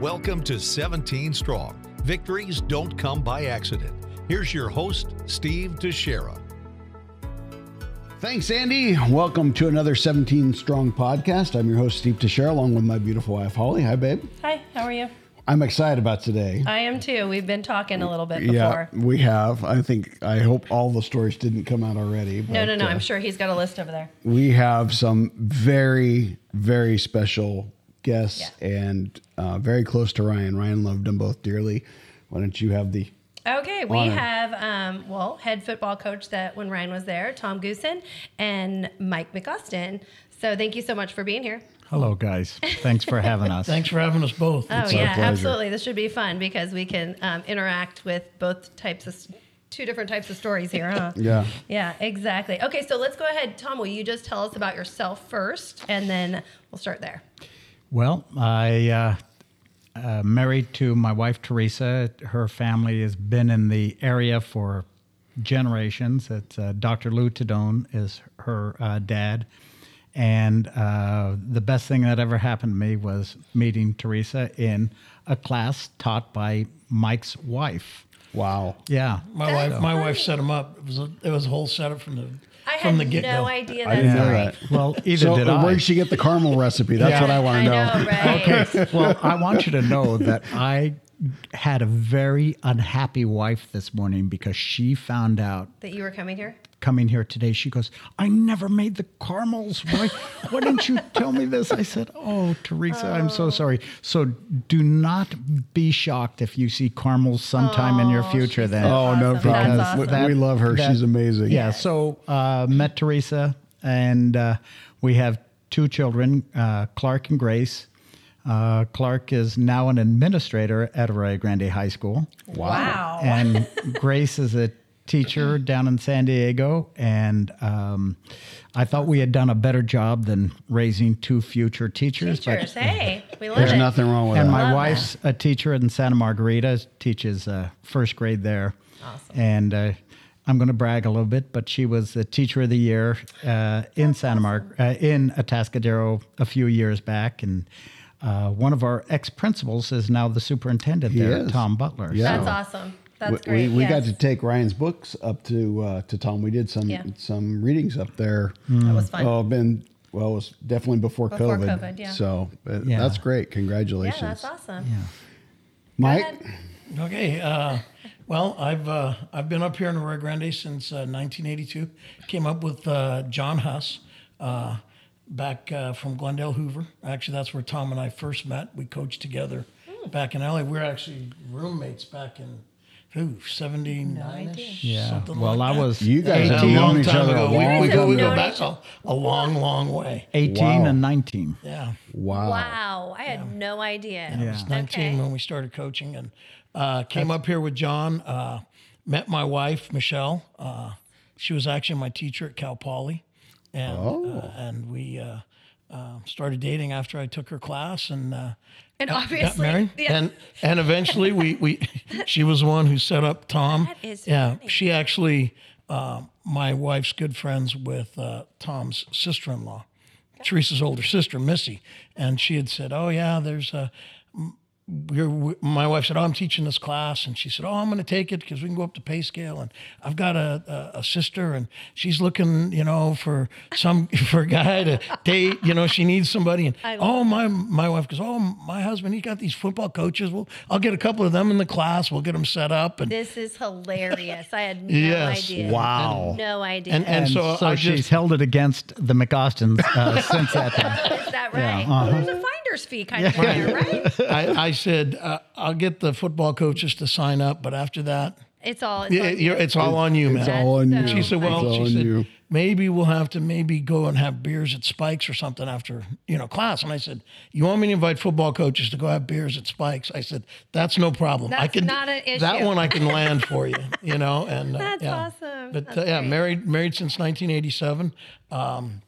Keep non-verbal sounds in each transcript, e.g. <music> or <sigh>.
Welcome to 17 Strong. Victories don't come by accident. Here's your host, Steve Teixeira. Thanks, Andy. Welcome to another 17 Strong podcast. I'm your host, Steve Teixeira, along with my beautiful wife, Holly. Hi, babe. Hi, how are you? I'm excited about today. I am too. We've been talking a little bit before. Yeah, we have. I think, I hope all the stories didn't come out already. no, no, no. uh, I'm sure he's got a list over there. we have some very, very special guests Yeah. and uh, very close to Ryan. Ryan loved them both dearly. Why don't you have the Okay, we Honor. have um, well head football coach that when Ryan was there, Tom Goosen, and Mike McAustin. So thank you so much for being here. Hello, guys. Thanks for having us. <laughs> Thanks for having us both. Oh our yeah, pleasure. absolutely. This should be fun because we can um, interact with both types of two different types of stories here, huh? <laughs> Yeah. Yeah, exactly. Okay, so let's go ahead. Tom, will you just tell us about yourself first, and then we'll start there. Well, I uh, uh, married to my wife Teresa. Her family has been in the area for generations. It's uh, Dr. Lou Tadone is her uh, dad, and uh, the best thing that ever happened to me was meeting Teresa in a class taught by Mike's wife. Wow. Yeah, My wife, my wife set him up. It was a, it was a whole setup from the I from had the get go. no idea. I didn't know story. that. well, either So, did I. where did she get the caramel recipe? That's Yeah. what I want I to know, right? Okay. Well, I want you to know that I had a very unhappy wife this morning because she found out That you were coming here. coming here today. She goes, I never made the caramels. Why, why didn't you tell me this? I said, Oh, Teresa, I'm so sorry. So do not be shocked if you see caramels sometime in your Oh, future then. so Oh, no Awesome. problem. That's We- we love her. that- She's amazing. Yeah. So uh, met Teresa, and uh, we have two children, uh, Clark and Grace. Uh, Clark is now an administrator at Arroyo Grande High School, Wow. and Grace is a teacher <clears throat> down in San Diego. And um, I thought we had done a better job than raising two future teachers. but- Teachers, hey, we love There's it. nothing wrong with and that. my Love wife's a teacher in Santa Margarita, teaches uh, first grade there. Awesome. And uh, I'm going to brag a little bit, but she was the teacher of the year uh, in Santa Mar uh, in Atascadero a few years back, and uh, one of our ex principals is now the superintendent He there, is. Tom Butler. Yeah. That's So- awesome. That's we, great. we, we got to take Ryan's books up to uh, to Tom. We did some Yeah. some readings up there. That was fun. Oh, been well, it was definitely before, Before COVID. COVID, yeah. So uh, Yeah. that's great. Congratulations. yeah, Congratulations, that's awesome. Yeah. Mike. Okay. Uh, well, I've uh, I've been up here in Arroyo Grande since uh, 1982. Came up with uh, John Huss uh, back uh, from Glendale Hoover. Actually, that's where Tom and I first met. We coached together Hmm. back in LA. We were actually roommates back in who 79. Yeah. Something Well, like I that. was You guys have 18, known each other a ago. We, long we go, we time. go back a, a long, long way. 18 Wow. and 19. Yeah. Wow. Wow, I had no idea. I was 19 Okay. when we started coaching and uh, came up here with John. Uh, met my wife, Michelle. Uh, she was actually my teacher at Cal Poly. And, uh, and we uh, uh, started dating after I took her class and uh, And got- obviously, got married. yeah. And, and eventually we, we <laughs> she was the one who set up Tom. That is yeah, funny. she actually, uh, my wife's good friends with uh, Tom's sister-in-law. Teresa's older sister, Missy, and she had said, "Oh yeah, there's a." We're, we, my wife said, "Oh, I'm teaching this class," and she said, "Oh, I'm going to take it because we can go up to pay scale." And I've got a, a, a sister, and she's looking, you know, for some <laughs> for a guy to date. You know, she needs somebody. And oh, my my wife goes, "Oh, my husband, he got these football coaches. Well, I'll get a couple of them in the class. We'll get them set up." And This is hilarious. I had <laughs> no Yes. idea. Wow. No idea. and, and, And so, so, I she's just held it against the McAustins uh, since that time. <laughs> is that right? uh-huh. There's finder's fee kind of in there, right? <laughs> I, I said uh, I'll get the football coaches to sign up, but after that, It's all. It's yeah, all you're, it's all on you, man. It's all on you. She said, "Well, she said you. maybe we'll have to maybe go and have beers at Spikes or something after you know class." And I said, "You want me to invite football coaches to go have beers at Spikes?" I said, "That's no problem. I can not an that one I can <laughs> land for you, you know." And uh, That's yeah. awesome. But That's uh, yeah, married married since 1987. Um,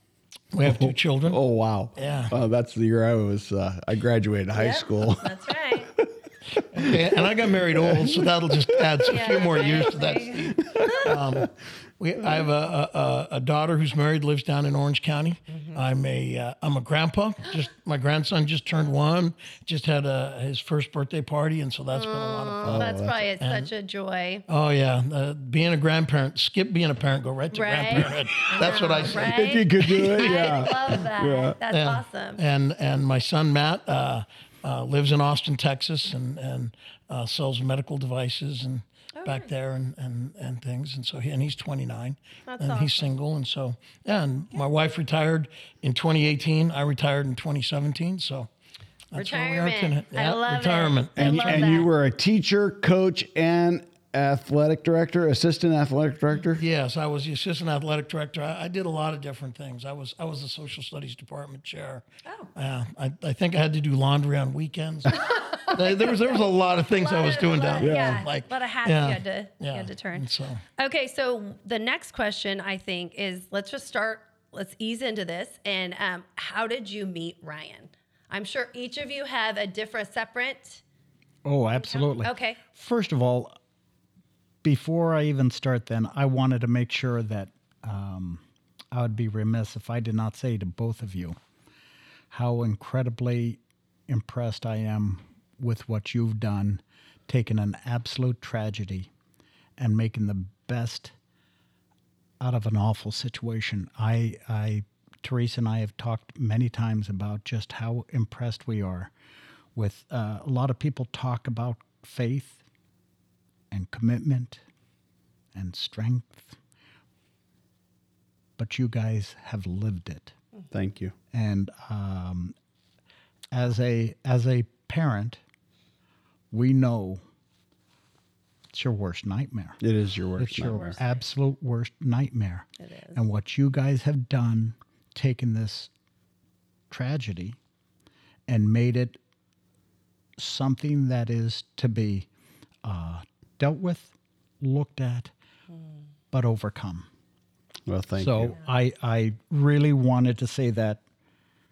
we have two children. Oh wow. Yeah. Uh, that's the year I was. Uh, I graduated high Yep, school. <laughs> That's right. Okay, <laughs> and I got married old, so that'll just add a few more right, years to that. There you Steve. We, I have a, a, a- a daughter who's married, lives down in Orange County. Mm-hmm. I'm a uh, I'm a grandpa. Just my grandson just turned one. Just had a, his first birthday party, and so that's been a lot of fun. Oh, that's probably it's such a joy. Oh yeah, uh, being a grandparent, skip being a parent, go right to Right. grandparenthood. <laughs> That's what I say. Right? If you could do it, <laughs> yeah. I love that. That's Yeah. awesome. And and my son Matt uh, uh, lives in Austin, Texas, and and uh, sells medical devices and Oh, back there and, and and things. And so he, and he's 29, That's and he's single. And so yeah, and my wife retired in 2018. I retired in 2017. So that's where we are Retirement. today. I Yeah, love it. retirement. I And, love and that. you were a teacher, coach, and athletic director, assistant athletic director. Yes, I was the assistant athletic director. I, I did a lot of different things. I was I was the social studies department chair. Oh. Yeah, I, I think I had to do laundry on weekends. <laughs> there, there was there was a lot of things I was doing down there. Yeah, like a lot of hats yeah, you had to you yeah. had to turn. And so Okay, so the next question I think is let's just start. Let's ease into this. And um, how did you meet Ryan? I'm sure each of you have a different, separate. Oh, absolutely. Okay. First of all, before I even start, then I wanted to make sure that um, I would be remiss if I did not say to both of you how incredibly impressed I am with what you've done, taking an absolute tragedy and making the best out of an awful situation. I, I, Teresa and I have talked many times about just how impressed we are with uh, a lot of people talk about faith and commitment and strength, but you guys have lived it. Thank you. And um, as a as a parent, we know it's your worst nightmare. It is your worst It's your absolute worst nightmare. It is. And what you guys have done, taken this tragedy and made it something that is to be uh, dealt with, looked at, but overcome. Well, thank so you. So I, I really wanted to say that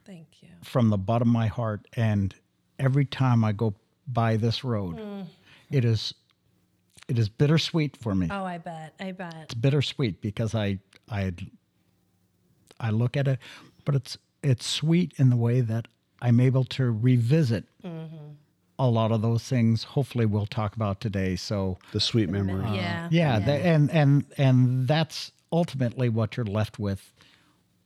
Thank you. from the bottom of my heart. And every time I go by this road, mm. it is it is bittersweet for me. Oh, I bet. I bet. It's bittersweet because I I I look at it, but it's it's sweet in the way that I'm able to revisit mm-hmm. A lot of those things. Hopefully, we'll talk about today. So The sweet memory. yeah. Uh, yeah, tha- and and and that's ultimately what you're left with.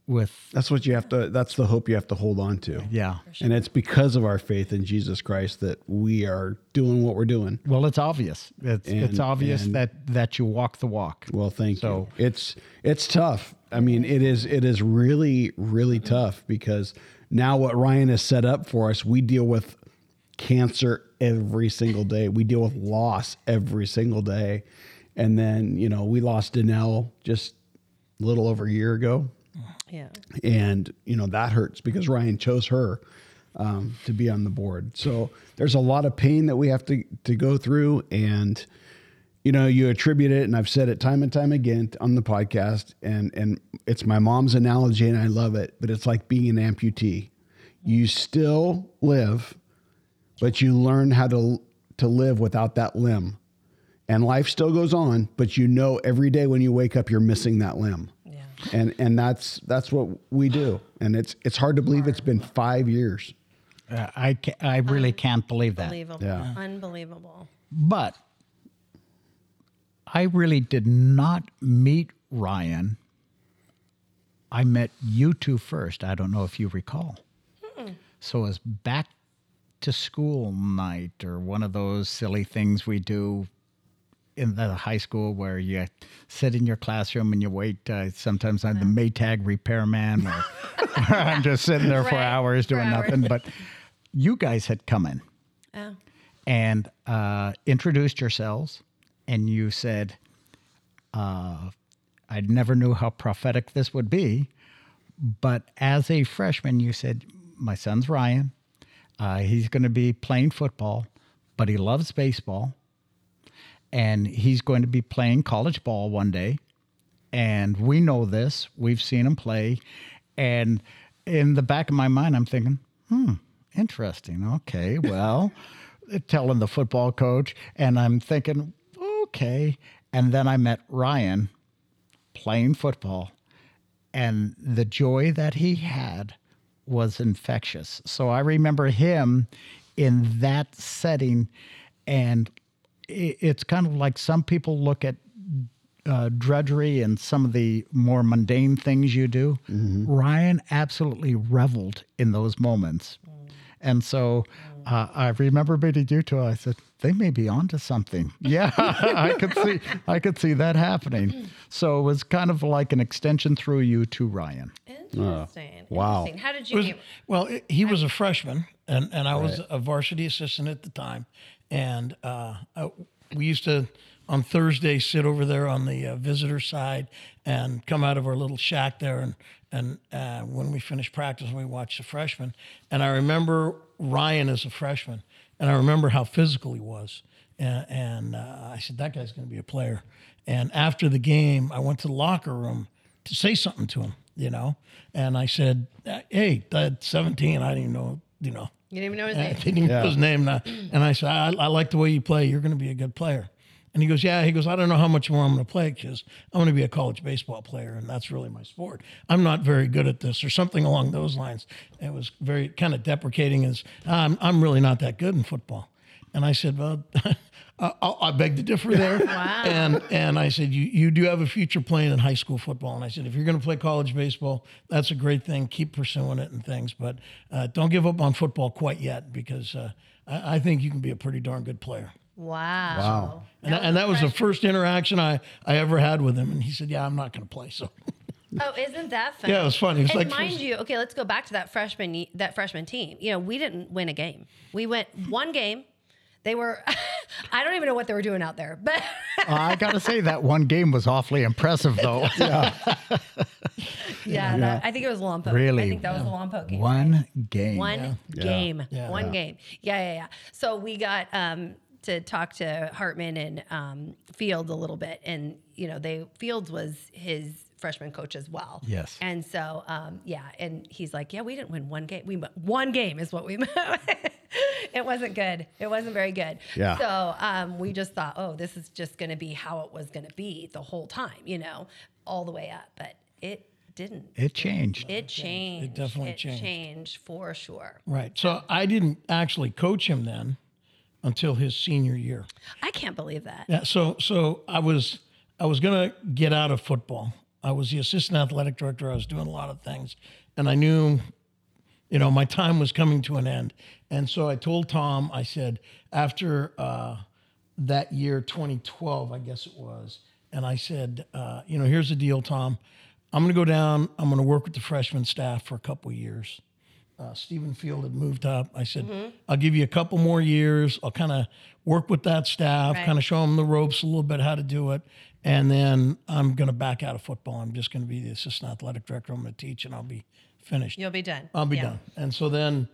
With That's what you have to. That's the hope you have to hold on to. yeah, And it's because of our faith in Jesus Christ that we are doing what we're doing. well, it's obvious. It's it's obvious and- that that you walk the walk. Well, thank So- you. It's it's tough. I mean, it is it is really really tough because now what Ryan has set up for us, we deal with cancer every single day. We deal with loss every single day. And then, you know, we lost Danelle just a little over a year ago. Yeah. and you know that hurts because Ryan chose her um, to be on the board. So there's a lot of pain that we have to to go through, and you know you attribute it, and I've said it time and time again on the podcast, and and it's my mom's analogy, and I love it, but it's like being an amputee. You still live, but you learn how to to live without that limb. And life still goes on, but you know every day when you wake up you're missing that limb Yeah. and and that's that's what we do and it's it's hard to believe it's been five years Uh, I ca- I really can't believe that. Unbelievable. Yeah. Unbelievable. But I really did not meet Ryan. I met you two first. I don't know if you recall. So it was back to school night or one of those silly things we do in the high school where you sit in your classroom and you wait. Uh, sometimes I'm the Maytag repairman <laughs> or I'm just sitting there for Right, hours for doing hours. nothing. But you guys had come in Oh. and uh, introduced yourselves, and you said, uh, "I never knew how prophetic this would be," but as a freshman, you said, "My son's Ryan. Uh, he's going to be playing football, but he loves baseball, and he's going to be playing college ball one day." And we know this. We've seen him play, and in the back of my mind, I'm thinking, "Hmm, interesting. Okay, <laughs> well." telling the football coach, and I'm thinking, okay. And then I met Ryan playing football, and the joy that he had was infectious. So I remember him in that setting, and it's kind of like some people look at uh, drudgery and some of the more mundane things you do. Ryan absolutely reveled in those moments. And so uh, I remember meeting you two. I said, they may be onto something. <laughs> Yeah, <laughs> I could see, I could see that happening. So it was kind of like an extension through you to Ryan. Interesting. wow. Interesting. How did you was, meet? well, it- he was a freshman, and, and I was a varsity assistant at the time. And uh, I, we used to, on Thursday, sit over there on the uh, visitor side and come out of our little shack there. And, and uh, when we finished practice, we watched the freshmen. And I remember Ryan as a freshman, and I remember how physical he was. And, and uh, I said, that guy's going to be a player. And after the game, I went to the locker room to say something to him, you know. And I said, "Hey, at 17, I didn't even know, you know, You didn't even know his I name. didn't even know his name." Now. And I said, I, "I like the way you play. You're going to be a good player." And he goes, "Yeah." He goes, "I don't know how much more I'm going to play because I'm going to be a college baseball player, and that's really my sport. I'm not very good at this, or something along those lines." It was very kind of deprecating, as I'm I'm really not that good in football. And I said, "Well." <laughs> I, I beg to differ there. <laughs> Wow. And and I said, you you do have a future playing in high school football. And I said, if you're going to play college baseball, that's a great thing. Keep pursuing it and things, but uh, don't give up on football quite yet because uh, I, I think you can be a pretty darn good player. Wow. Wow. And that, and that was the first interaction I, I ever had with him. And he said, yeah, I'm not going to play. So <laughs> Oh, isn't that funny? Yeah, it was funny. It was and like- mind you, okay, let's go back to that freshman ye- that freshman team. You know, we didn't win a game. We went one game. They were, <laughs> I don't even know what they were doing out there, but I got to say, that one game was awfully impressive, though. <laughs> yeah, that- I think it was Lompoc. Really? I think that was the Lompoc game. One game. One game. Yeah. One game. Yeah, yeah, yeah. So we got um, to talk to Hartman and um, Fields a little bit, and you know, they Fields was his freshman coach as well. Yes. And so, um, yeah, and he's like, yeah, we didn't win one game. We one game is what we. <laughs> it wasn't good. It wasn't very good. Yeah. So um, we just thought, oh, this is just going to be how it was going to be the whole time, you know, all the way up, but it didn't. It changed. It changed. It definitely it changed. changed for sure. right. So I didn't actually coach him then until his senior year. I can't believe that. Yeah, so so I was I was gonna get out of football. I was the assistant athletic director. I was doing a lot of things, and I knew, you know, my time was coming to an end. And so I told Tom. I said after uh, that year, 2012, I guess it was, and I said, uh, you know, here's the deal, Tom. I'm gonna go down. I'm gonna work with the freshman staff for a couple of years uh, Stephen Field had moved up. I said, Mm-hmm. I'll give you a couple more years. I'll kind of work with that staff, Right. kind of show them the ropes a little bit, how to do it. And then I'm going to back out of football. I'm just going to be the assistant athletic director. I'm going to teach and I'll be finished. You'll be done. I'll be Yeah. done. And so then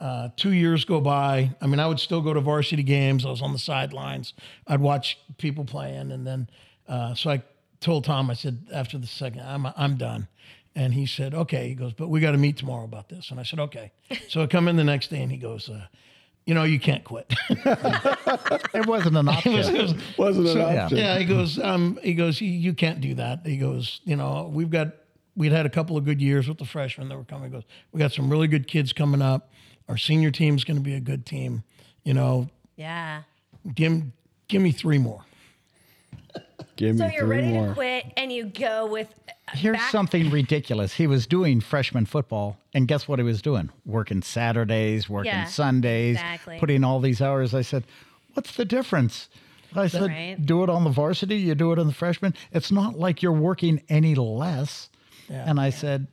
uh, two years go by. I mean, I would still go to varsity games. I was on the sidelines. I'd watch people playing. And then, uh, so I told Tom, I said, after the second, I'm, I'm done. And he said, okay. He goes, but we got to meet tomorrow about this. And I said, okay. <laughs> so I come in the next day and he goes, uh, you know, you can't quit. <laughs> It wasn't an <laughs> option. Wasn't an So, option. Yeah, he goes, um, he goes, you, you can't do that. He goes, you know, we've got, we'd had a couple of good years with the freshmen that were coming. He goes, we got some really good kids coming up. Our senior team's going to be a good team. You know, Yeah. give, give me three more. Give me So you're ready more. to quit and you go with Here's back- something ridiculous. He was doing freshman football, and guess what he was doing? Working Saturdays, working Yeah, Sundays, exactly. putting all these hours. I said, What's the difference? I said, Right. Do it on the varsity, you do it on the freshman. It's not like you're working any less. Yeah. and I said,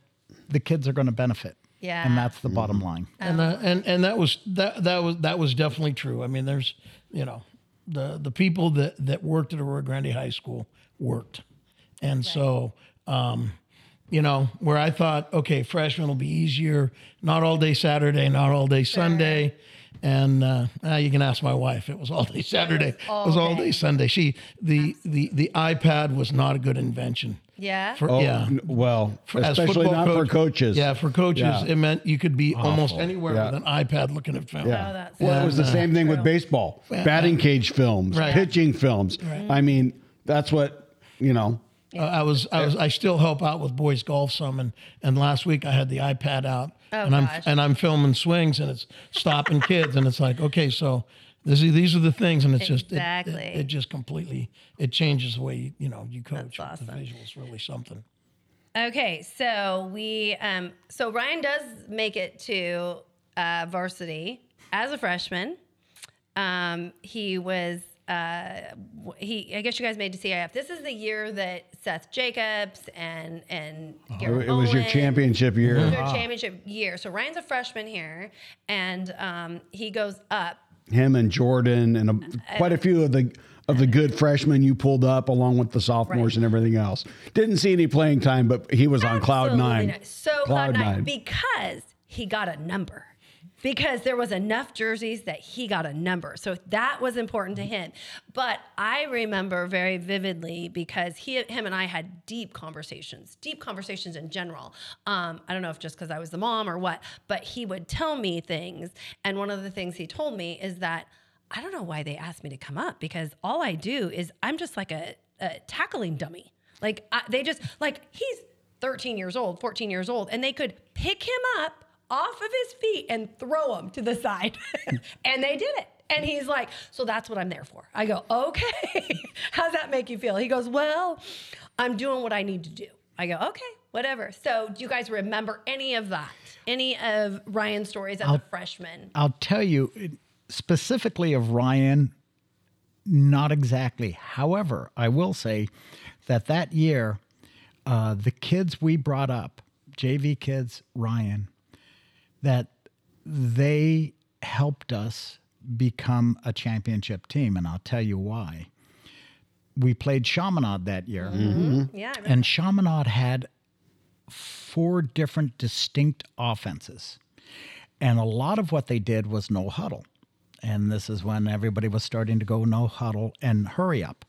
The kids are going to benefit. Yeah. And that's the bottom line. and uh, and and that was that that was that was definitely true. I mean, there's you know the the people that that worked at Arroyo Grande High School worked, and so um, you know where I thought okay, freshman will be easier, not all day Saturday, not all day Sunday. And uh, uh, you can ask my wife. It was all day Saturday. It was all, day. Sunday. She the, the the iPad was not a good invention. Yeah. For, Oh, yeah. n- well, For- as especially football not for coaches. Yeah, for coaches, Yeah. it meant you could be almost anywhere Yeah. with an iPad looking at film. Yeah. Oh, that's well, it was the Yeah. same thing with baseball, batting cage films, Right. pitching films. I mean, that's what you know. Uh, I was, I was, I still help out with boys golf some, and and last week I had the iPad out, Oh, and I'm gosh. and I'm filming swings, and it's stopping kids, and it's like, okay, so this is, these are the things, and it's just it- Exactly. it, it, just completely it changes the way you, you know you coach. That's The awesome. visuals really something. Okay, so we um so Ryan does make it to uh, varsity as a freshman. Um, he was uh, he I guess you guys made to CIF. This is the year that Seth Jacobs and and It, Garrett it was your championship year. it was their championship year. So Ryan's a freshman here, and um, he goes up. Him and Jordan and a, quite a few of the of the good freshmen you pulled up, along with the sophomores Right. and everything else. Didn't see any playing time, but he was on cloud nine. not. So cloud, nine, because he got a number. Because there was enough jerseys that he got a number. So that was important to him. But I remember very vividly because he him and I had deep conversations, deep conversations in general. Um, I don't know if just because I was the mom or what, but he would tell me things. And one of the things he told me is that I don't know why they asked me to come up because all I do is I'm just like a, a tackling dummy. Like I, they just like he's 13 years old, 14 years old, and they could pick him up off of his feet and throw him to the side. <laughs> and they did it. And he's like, So that's what I'm there for. I go, Okay. <laughs> How's that make you feel? He goes, Well, I'm doing what I need to do. I go, Okay, whatever. So do you guys remember any of that? Any of Ryan's stories as a freshman? I'll tell you specifically of Ryan, not exactly. However, I will say that that year, uh, the kids we brought up, JV kids, Ryan, that they helped us become a championship team. And I'll tell you why. We played Chaminade that year. Mm-hmm. Mm-hmm. Yeah. I remember. And Chaminade had four different distinct offenses. And a lot of what they did was no huddle. And this is when everybody was starting to go no huddle and hurry up.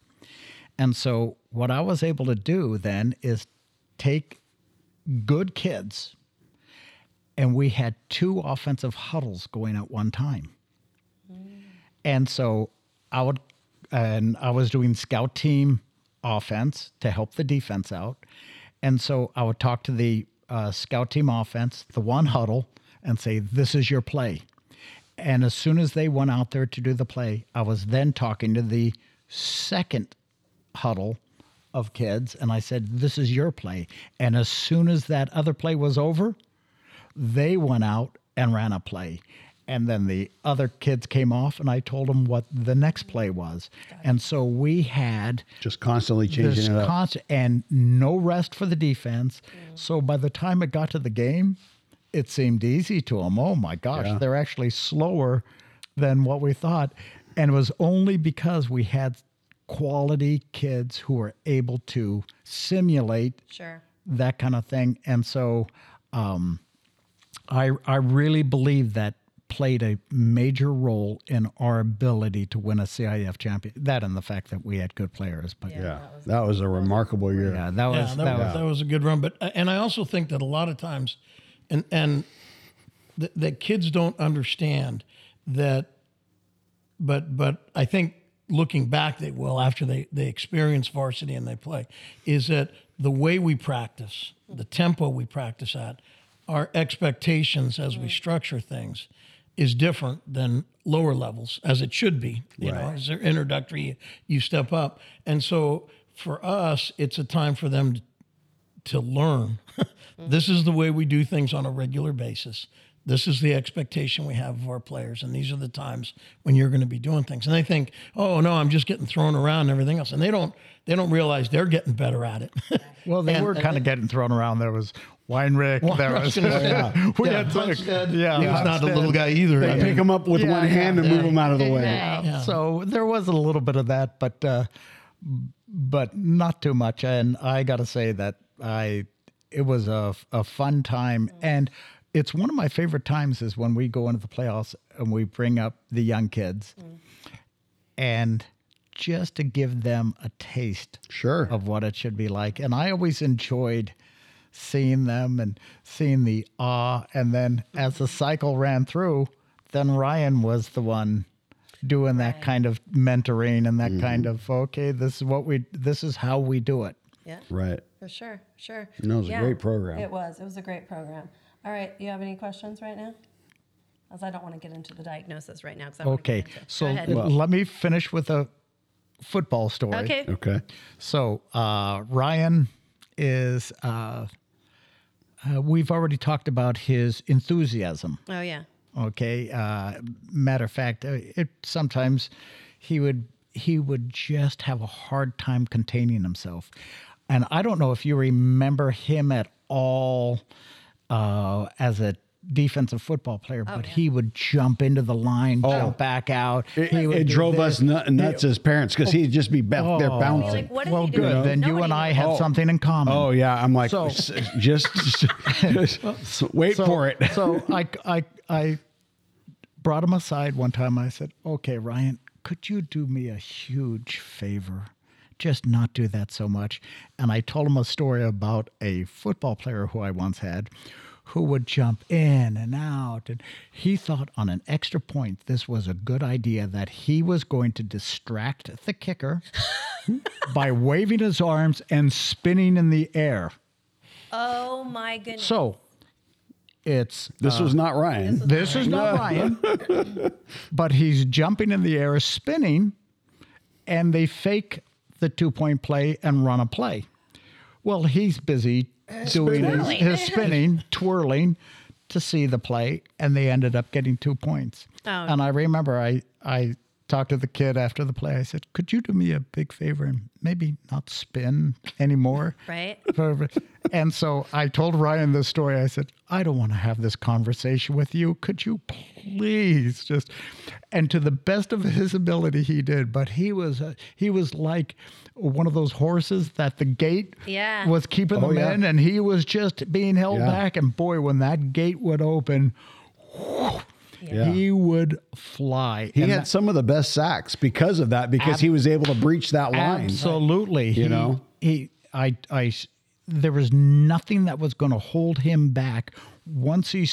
And so, what I was able to do then is take good kids, and we had two offensive huddles going at one time. And so I would, and I was doing scout team offense to help the defense out. And so I would talk to the uh, scout team offense, the one huddle, and say, This is your play. And as soon as they went out there to do the play, I was then talking to the second huddle of kids, and I said, This is your play. And as soon as that other play was over, they went out and ran a play. And then the other kids came off, and I told them what the next play was. And so we had Just constantly this changing it up. constant and no rest for the defense. So by the time it got to the game, it seemed easy to them. Oh my gosh, Yeah. they're actually slower than what we thought. And it was only because we had quality kids who were able to simulate Sure. that kind of thing. And so um, I, I really believe that played a major role in our ability to win a CIF champion. That and the fact that we had good players. But yeah, yeah, that was a remarkable year. Yeah, that Yeah, was that, that was, was that was a good run. But uh, and I also think that a lot of times, and and th- that kids don't understand that. But but I think looking back, they will after they they experience varsity and they play, is that the way we practice, the tempo we practice at, our expectations as we structure things is different than lower levels as it should be you know as they're introductory you step up and so for us it's a time for them to to learn. <laughs> this is the way we do things on a regular basis. This is the expectation we have of our players, and these are the times when you're going to be doing things. And they think, "Oh no, I'm just getting thrown around and everything else," and they don't they don't realize they're getting better at it. <laughs> well, they And- were kind of getting thrown around. There was Weinrich. there was <laughs> was, gonna <laughs> we yeah, had to- Hunstead, yeah, he was not a little guy either. They I pick him up with Yeah, one hand and move him out of the way. Right. So there was a little bit of that, but uh, but not too much. And I got to say that I it was a, a fun time, and it's one of my favorite times is when we go into the playoffs and we bring up the young kids, mm. and just to give them a taste Sure. of what it should be like. And I always enjoyed seeing them and seeing the awe. And then as the cycle ran through, then Ryan was the one doing that kind of mentoring and that kind mm-hmm. of okay, this is what we this is how we do it. Yeah. Right. For sure, sure. No, it was a great program. It was. It was a great program. All right. You have any questions right now? As I don't want to get into the diagnosis right now. 'cause I wanna Okay, into so Go ahead. let me finish with a football story. okay. Okay. So uh, Ryan is. Uh, uh, we've already talked about his enthusiasm. Oh yeah. Okay. Uh, matter of fact, uh, it sometimes he would he would just have a hard time containing himself, and I don't know if you remember him at all uh, as a defensive football player, but yeah. he would jump into the line, jump back out. It, he would it drove this. us nut, nuts as parents because he'd just be back there Oh. bouncing. Like, what is well, he good. doing? Then you and I have Oh. something in common. Oh yeah, I'm like, So- just, just, just wait so, for it. so <laughs> I, I, I brought him aside one time. I said, "Okay, Ryan, could you do me a huge favor? Just not do that so much." And I told him a story about a football player who I once had, who would jump in and out, and he thought on an extra point this was a good idea that he was going to distract the kicker <laughs> by waving his arms and spinning in the air. Oh my goodness. So. It's this was uh, not Ryan. this is not Ryan, <laughs> but he's jumping in the air, spinning, and they fake the two point play and run a play. Well, he's busy doing his, his <laughs> spinning, twirling to see the play, and they ended up getting two points. Oh. And I remember I, I talked to the kid after the play. I said, Could you do me a big favor and maybe not spin anymore? <laughs> Right. and so I told Ryan this story. I said, I don't want to have this conversation with you. Could you please just? And to the best of his ability, he did. But he was uh, he was like one of those horses that the gate Yeah. was keeping Oh, them yeah. in, and he was just being held Yeah. back. And boy, when that gate would open. Yeah. He would fly. He And had that- some of the best sacks because of that, because he was able to breach that line. Absolutely. You He- know? he, I, I, there was nothing that was going to hold him back. Once he,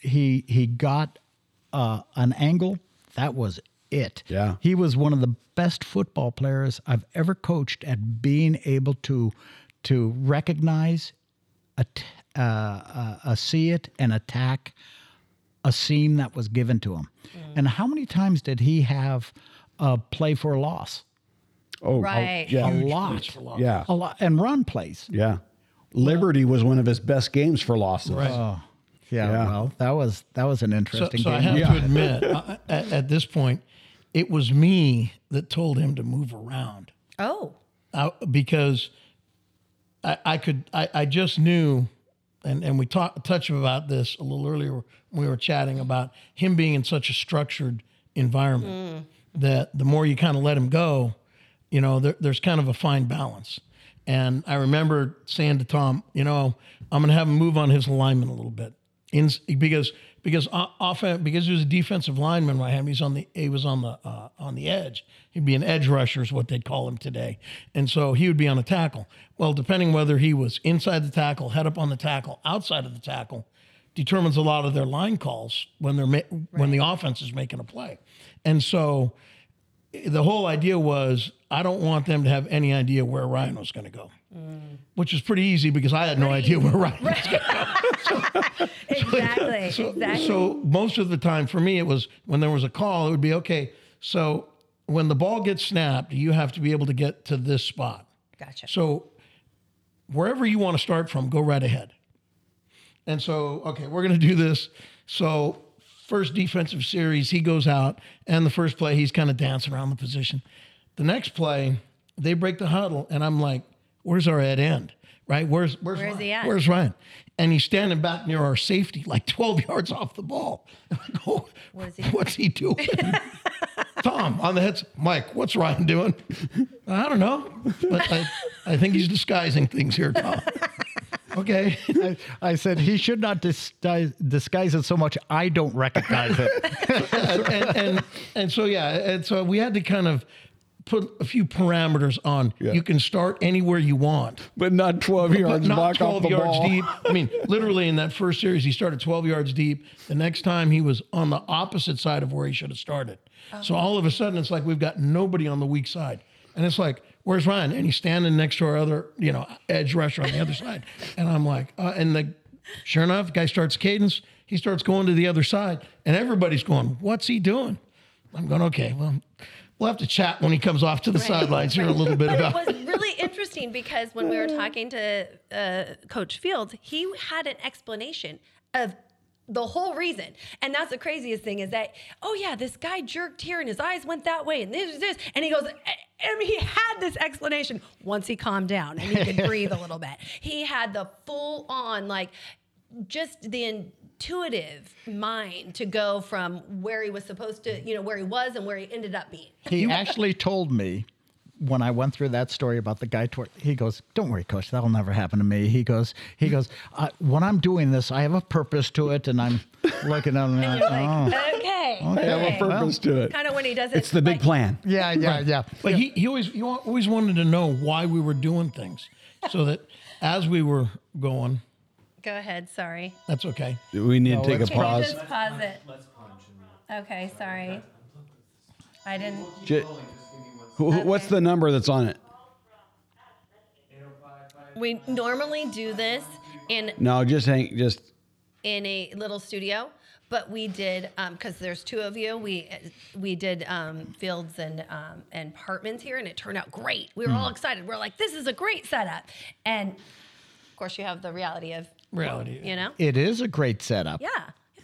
he, he got uh, an angle, that was it. Yeah. He was one of the best football players I've ever coached at being able to, to recognize, at, uh, uh, uh, see it, and attack a seam that was given to him. And how many times did he have a play for a loss? Oh, oh, Right. yeah, A lot. yeah, A lot. And run plays. yeah. Liberty was one of his best games for losses. Right. Oh, yeah, Yeah. Well, that was that was an So, interesting so I game. have to admit, <laughs> uh, at, at this point, it was me that told him to move around Oh. uh, because I, I could, I, I just knew, and, and we talked touched about this a little earlier when we were chatting about him being in such a structured environment mm. that the more you kind of let him go, you know, there, there's kind of a fine balance. And I remember saying to Tom, you know, I'm going to have him move on his alignment a little bit, in, because because often because he was a defensive lineman, right? hand, He's on the he was on the uh, on the edge. He'd be an edge rusher, is what they'd call him today. And so he would be on a tackle. Well, depending whether he was inside the tackle, head up on the tackle, outside of the tackle, determines a lot of their line calls when they're ma- when the offense is making a play. And so the whole idea was I don't want them to have any idea where Ryan was going to go, which is pretty easy because I had no idea where <laughs> Ryan was going to <laughs> Exactly. so, exactly. so most of the time for me, it was when there was a call, it would be okay. So when the ball gets snapped, you have to be able to get to this spot. gotcha. So wherever you want to start from, go right ahead. And so, okay, we're going to do this. So first defensive series, he goes out, and the first play, he's kind of dancing around the position. The next play, they break the huddle, and I'm like, "Where's our Ed end? Right? Where's where's Where's Ryan? Where's Ryan?" And he's standing back near our safety, like 12 <laughs> yards off the ball. I <laughs> go, What is he <laughs> What's he doing? Tom on the heads. Mike, what's Ryan doing? I don't know, but I, I think he's disguising things here, Tom. Okay. I, I said he should not disguise, disguise it so much. I don't recognize it. and, and and and so yeah, and so we had to kind of put a few parameters on. You can start anywhere you want. but not 12 But yards not back 12 off the yards ball. deep. I mean, <laughs> literally in that first series, he started 12 yards deep. The next time he was on the opposite side of where he should have started. So all of a sudden, it's like we've got nobody on the weak side. And it's like, where's Ryan? And he's standing next to our other, you know, edge rusher on the other side. <laughs> And I'm like, uh, and the, sure enough, guy starts cadence. He starts going to the other side. And everybody's going, what's he doing? I'm going, okay, well, we'll have to chat when he comes off to the sidelines here a little bit But about it was really interesting because when we were talking to uh, Coach Fields, he had an explanation of the whole reason. And that's the craziest thing is that, oh yeah, this guy jerked here and his eyes went that way and this, this. And he goes, and he had this explanation once he calmed down and he could <laughs> breathe a little bit. He had the full on, like, just the intuitive mind to go from where he was supposed to, you know, where he was and where he ended up being. He actually told me when I went through that story about the guy. Toward, he goes, "Don't worry, coach. That'll never happen to me." He goes, "He goes. When I'm doing this, I have a purpose to it, and I'm looking at him. And you're like, oh. okay. I have a purpose to it. Kind of when he does it. It's the big like- plan. Yeah, yeah, yeah. But he, he always he always wanted to know why we were doing things, so that as we were going, Go ahead. Sorry. that's okay. We need to take a it's Can you pause. just pause it? Okay. Sorry. I didn't. J- who- who- What's the number that's on it? We normally do this in No, just hang. Just in a little studio, but we did because there's two of you. We we did um, fields and um, and apartments here, and it turned out great. We were all excited. We're like, this is a great setup, and of course, you have the reality of Reality. you know. It is a great setup. Yeah.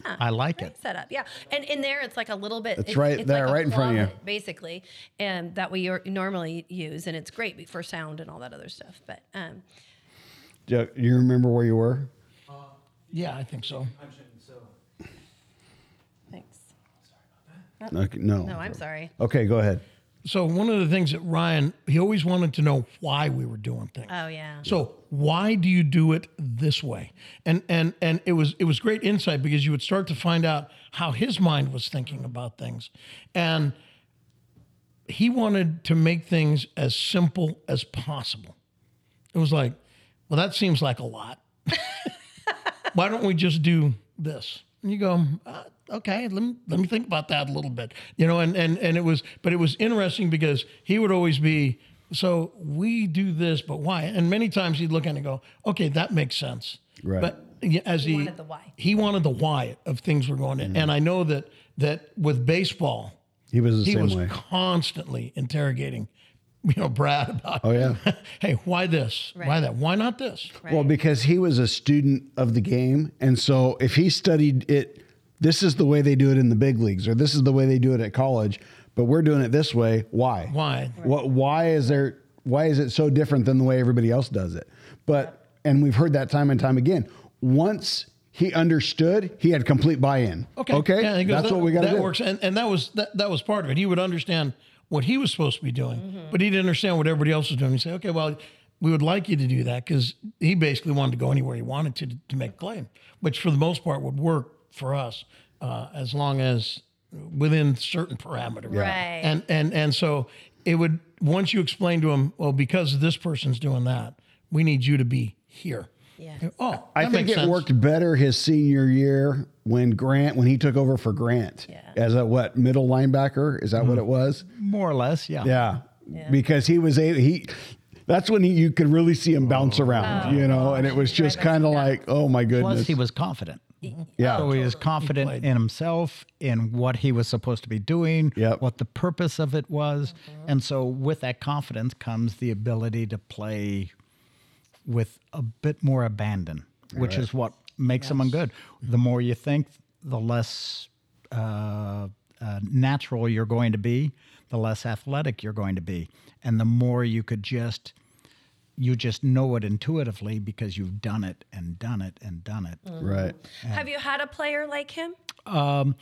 Yeah. I like Great it. Setup. Yeah. And in there, it's like a little bit. It's it's, right it's there, like right in front of you. Basically, and that we or- normally use, and it's great for sound and all that other stuff. But um, do you remember where you were? Yeah, I think so. thanks. Sorry about Okay, no. No, I'm sorry. Okay, go ahead. So one of the things that Ryan he always wanted to know why we were doing things. Oh yeah. So why do you do it this way? And and and it was it was great insight because you would start to find out how his mind was thinking about things. And he wanted to make things as simple as possible. It was like, well, that seems like a lot. <laughs> Why don't we just do this? And you go, uh, okay, let me let me think about that a little bit. You know, and and and it was, but it was interesting because he would always be, so we do this, but why? And many times he'd look at it and go, okay, that makes sense. Right. But as he, wanted the why. he wanted the why of things were going in, mm-hmm. and I know that that with baseball, He was the he same was way. constantly interrogating, you know, Brad about, Oh, yeah. <laughs> hey, why this? Why that? Why not this? Well, because he was a student of the game. And so if he studied it, this is the way they do it in the big leagues, or this is the way they do it at college, but we're doing it this way. Why? Why? What, why is there, why is it so different than the way everybody else does it? But, and we've heard that time and time again. Once he understood, he had complete buy in. Okay. Okay. Yeah, goes, That's that, what we got to That do. works, and, and that was that, that was part of it. He would understand what he was supposed to be doing, Mm-hmm. but he didn't understand what everybody else was doing. He said, "Okay, well, we would like you to do that," because he basically wanted to go anywhere he wanted to to make a claim, which for the most part would work for us uh, as long as within certain parameters. Right. And and and so it would once you explain to him, well, because this person's doing that, we need you to be here. Yeah. Oh, I think makes it sense. worked better his senior year when Grant, when he took over for Grant Yeah. as a what middle linebacker. Is that Mm-hmm. what it was? More or less, yeah. Yeah, because he was a he. That's when he, you could really see him bounce around, you know, and it was just kind of like, oh my goodness. Plus, he was confident. Yeah, So he was confident played. in himself, in what he was supposed to be doing, Yep. what the purpose of it was. And so, with that confidence comes the ability to play with a bit more abandon, which is what makes someone good. The more you think, the less uh, uh, natural you're going to be, the less athletic you're going to be. And the more you could just you just know it intuitively because you've done it and done it and done it. Mm. right. Have you had a player like him? Um,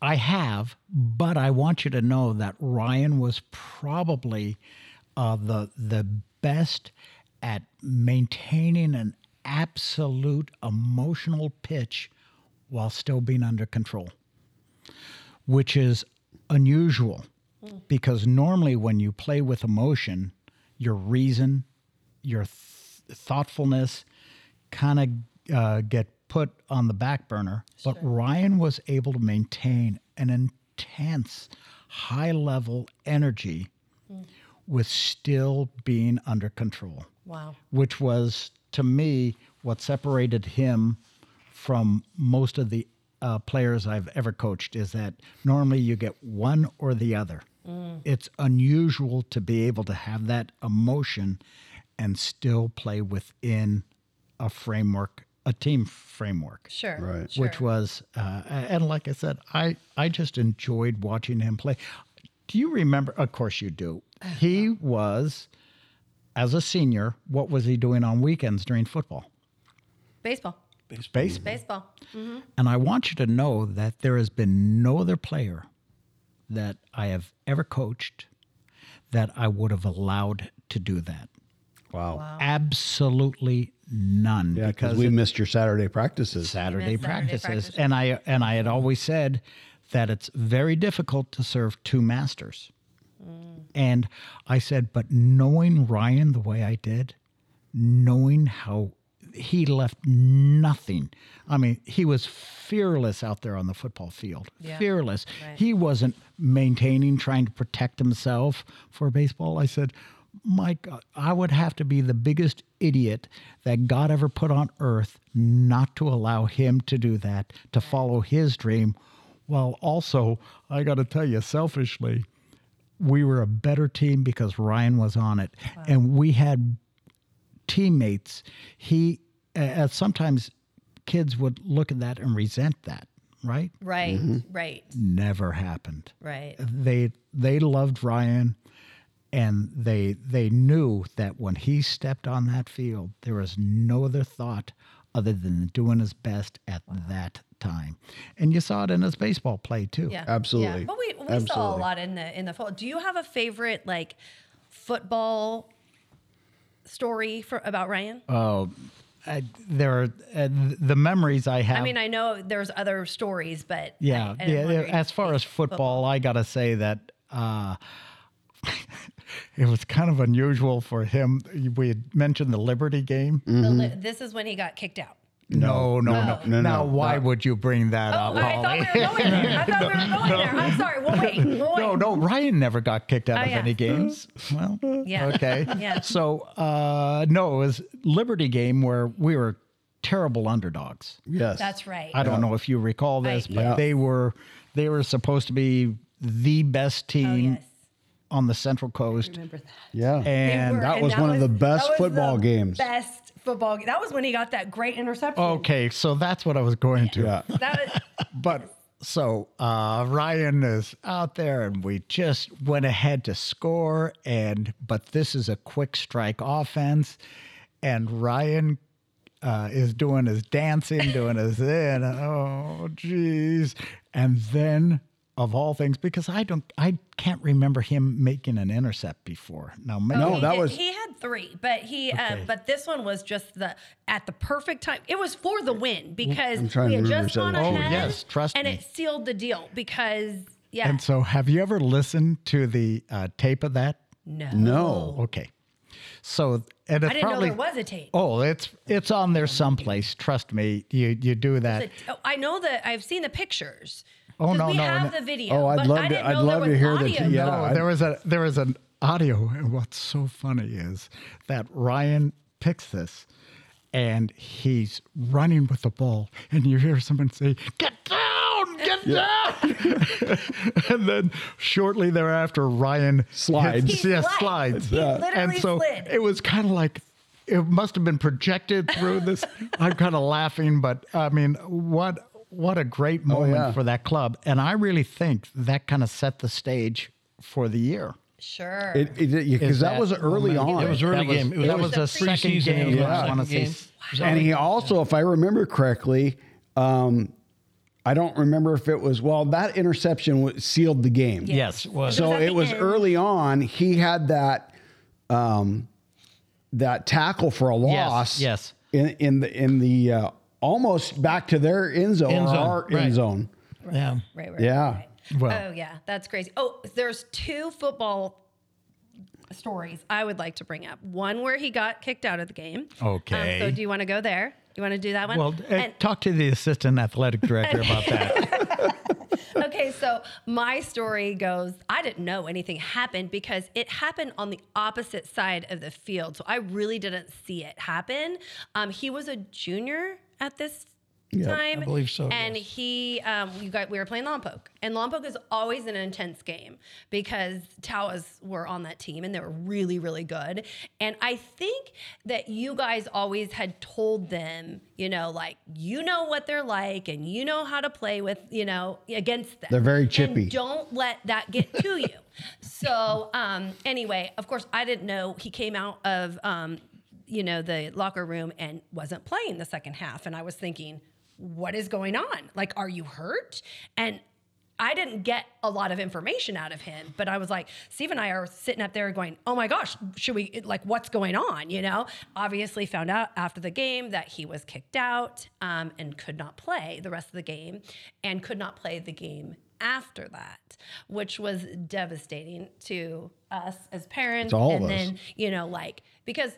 I have, but I want you to know that Ryan was probably uh, the the best at maintaining an absolute emotional pitch while still being under control, which is unusual mm. because normally when you play with emotion, your reason, your th- thoughtfulness kind of uh, get put on the back burner. But Ryan was able to maintain an intense, high level energy with still being under control Wow. which was to me what separated him from most of the uh, players I've ever coached is that normally you get one or the other. It's unusual to be able to have that emotion and still play within a framework, a team framework Sure. Right. which sure. was uh, and like I said, I I just enjoyed watching him play. Do you remember? Of course you do. He was as a senior. What was he doing on weekends during football? baseball. Baseball. Baseball. And I want you to know that there has been no other player that I have ever coached that I would have allowed to do that. Wow. Absolutely none. Yeah, because we it- missed your Saturday practices. Saturday, Saturday practices. practices. And I and I had always said that it's very difficult to serve two masters. Mm. And I said, but knowing Ryan the way I did, knowing how he left nothing. I mean, he was fearless out there on the football field. Yeah. Fearless. Right. He wasn't maintaining, trying to protect himself for baseball. I said, my God, I would have to be the biggest idiot that God ever put on earth not to allow him to do that, to follow his dream. While also, I got to tell you, selfishly, we were a better team because Ryan was on it. And we had teammates. He, uh, sometimes kids would look at that and resent that, right? Right. Right. Never happened Right. they they loved Ryan and they they knew that when he stepped on that field there was no other thought other than doing his best at that time. And you saw it in his baseball play too. Yeah. Absolutely. Yeah. But we, we saw a lot in the in the fall. Do you have a favorite like football story for about Ryan? Uh, there are uh, the memories I have I mean, I know there's other stories, but Yeah, I, I yeah. As far as football, I gotta say that uh, <laughs> it was kind of unusual for him. We had mentioned the Liberty game. the li- this is when he got kicked out. No, no, no, No, no, Now, why no. would you bring that Oh, up, I thought Holly? we were going there. I thought we were going there. I'm sorry. Well, wait. Well, <laughs> wait. No, no, Ryan never got kicked out Oh, of yeah. any games. Well, Yeah. okay. <laughs> Yeah. So, uh, no, it was Liberty game where we were terrible underdogs. Yes. That's right. I don't know if you recall this, I- but Yeah. they were they were supposed to be the best oh, team yes. On the Central Coast. Remember that. yeah. And were- that and was one of the best that was football the games. Best football. That was when he got that great interception. okay, so that's what I was going to. yeah. <laughs> That was, <laughs> But so uh, Ryan is out there, and we just went ahead to score. And but this is a quick strike offense, and Ryan uh, is doing his dancing, doing his <laughs> in. Oh, geez! And then, of all things, because I don't, I can't remember him making an intercept before. Now, maybe, No, that did- was- he had three, but he uh, but this one was just the at the perfect time. It was for the win because I'm trying we had remember just gone exactly. Oh, yes, trust and me. it sealed the deal because yeah, And so, have you ever listened to the uh, tape of that? no, No. Okay. So, and it's I didn't probably know there was a tape. Oh, it's it's on there someplace. Trust me. You you do that. Oh, I know that I've seen the pictures. Oh, 'Cause no, we no, have no. the video. Oh, I'd but love I to- didn't I'd love to hear the audio. t- yeah. No, there was a there was an audio, and what's so funny is that Ryan picks this, and he's running with the ball, and you hear someone say, "Get down, get down," <laughs> and then shortly thereafter, Ryan Slides. hits- He yeah, slides. slides, He literally and so slid. it was kind of like. It must have been projected through this. <laughs> I'm kind of laughing, but I mean, what what a great moment yeah. for that club, and I really think that kind of set the stage for the year. Sure. Because Is that, was early moment- on. It was early That was- game. It was, that was the a second preseason. game. It Yeah. the I want to second say game. and he also, if I remember correctly, um, I don't remember if it was well that interception sealed the game. yes, it was. So at it was early on. He had that um, that tackle for a loss. yes. In in the in the uh, almost back to their end zone, End or zone, our right. end zone. Yeah. right, right. Yeah. right. Well, Oh yeah, that's crazy. Oh, there's two football stories I would like to bring up. One where he got kicked out of the game. Okay. Um, so do you want to go there? You want to do that one? well, uh, And- talk to the assistant athletic director about that. <laughs> okay, so my story goes I didn't know anything happened because it happened on the opposite side of the field. So I really didn't see it happen. Um, he was a junior at this time. I believe so, And yes. he, um, you got, we were playing lawn Lompoc. And lawn Lompoc is always an intense game because Tawas were on that team and they were really, really good. And I think that you guys always had told them, you know, like, you know what they're like and you know how to play with, you know, against them. They're very And chippy. don't let that get to you. <laughs> So, um, anyway, of course, I didn't know he came out of, um, you know, the locker room and wasn't playing the second half. And I was thinking, what is going on? Like, are you hurt? And I didn't get a lot of information out of him, but I was like, Steve and I are sitting up there going, oh my gosh, should we, like, what's going on? You know, obviously found out after the game that he was kicked out um, and could not play the rest of the game and could not play the game after that, which was devastating to us as parents. To all of and us. then, you know, like, because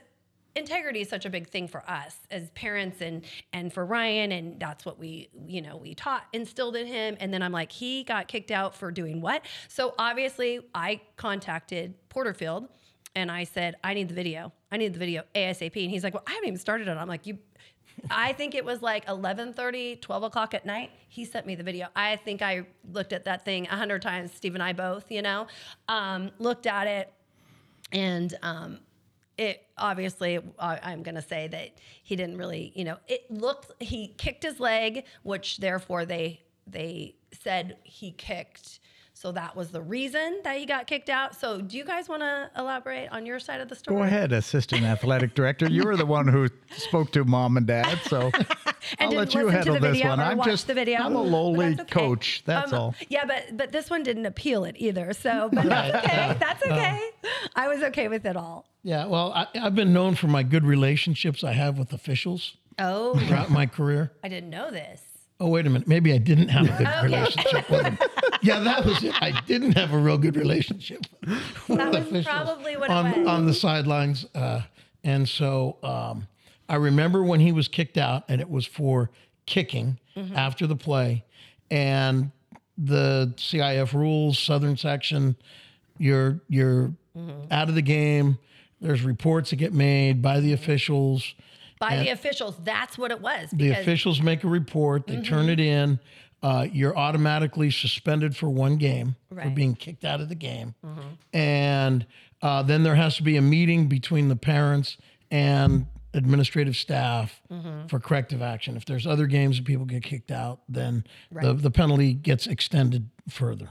integrity is such a big thing for us as parents and and for Ryan and that's what we you know we taught instilled in him. And then I'm like he got kicked out for doing what? So obviously I contacted Porterfield and I said I need the video. I need the video ASAP and he's like well I haven't even started it. I'm like you I think it was like 11:30 12 o'clock at night he sent me the video. I think I looked at that thing a hundred times Steve and I both you know um, looked at it and um, it obviously I, i'm going to say that he didn't really you know it looked he kicked his leg which therefore they they said he kicked so that was the reason that he got kicked out so do you guys want to elaborate on your side of the story Go ahead, assistant athletic director. You were the one who spoke to mom and dad, so <laughs> I'll didn't let you listen to handle the this video one. or I'm just the video. I'm a lowly that's okay. coach. That's Um, all. Yeah, but but this one didn't appeal it either. So, <laughs> but that's okay. That's okay. I was okay with it all. Yeah, well, I, I've been known for my good relationships I have with officials Oh, throughout my career. I didn't know this. Oh, wait a minute. Maybe I didn't have a good <laughs> relationship with him Yeah, that was it. I didn't have a real good relationship with That was probably what on, was. on the sidelines. Uh, and so um, I remember when he was kicked out, and it was for kicking Mm-hmm. after the play. And the CIF rules, Southern section, you're you're Mm-hmm. out of the game. There's reports that get made by the officials. By the officials, that's what it was. The Mm-hmm. officials make a report, they turn it in. Uh, you're automatically suspended for one game for Right. Mm-hmm. being kicked out of the game. And uh, then there has to be a meeting between the parents and administrative staff Mm-hmm. for corrective action. If there's other games that people get kicked out, then the, Right. the penalty gets extended further.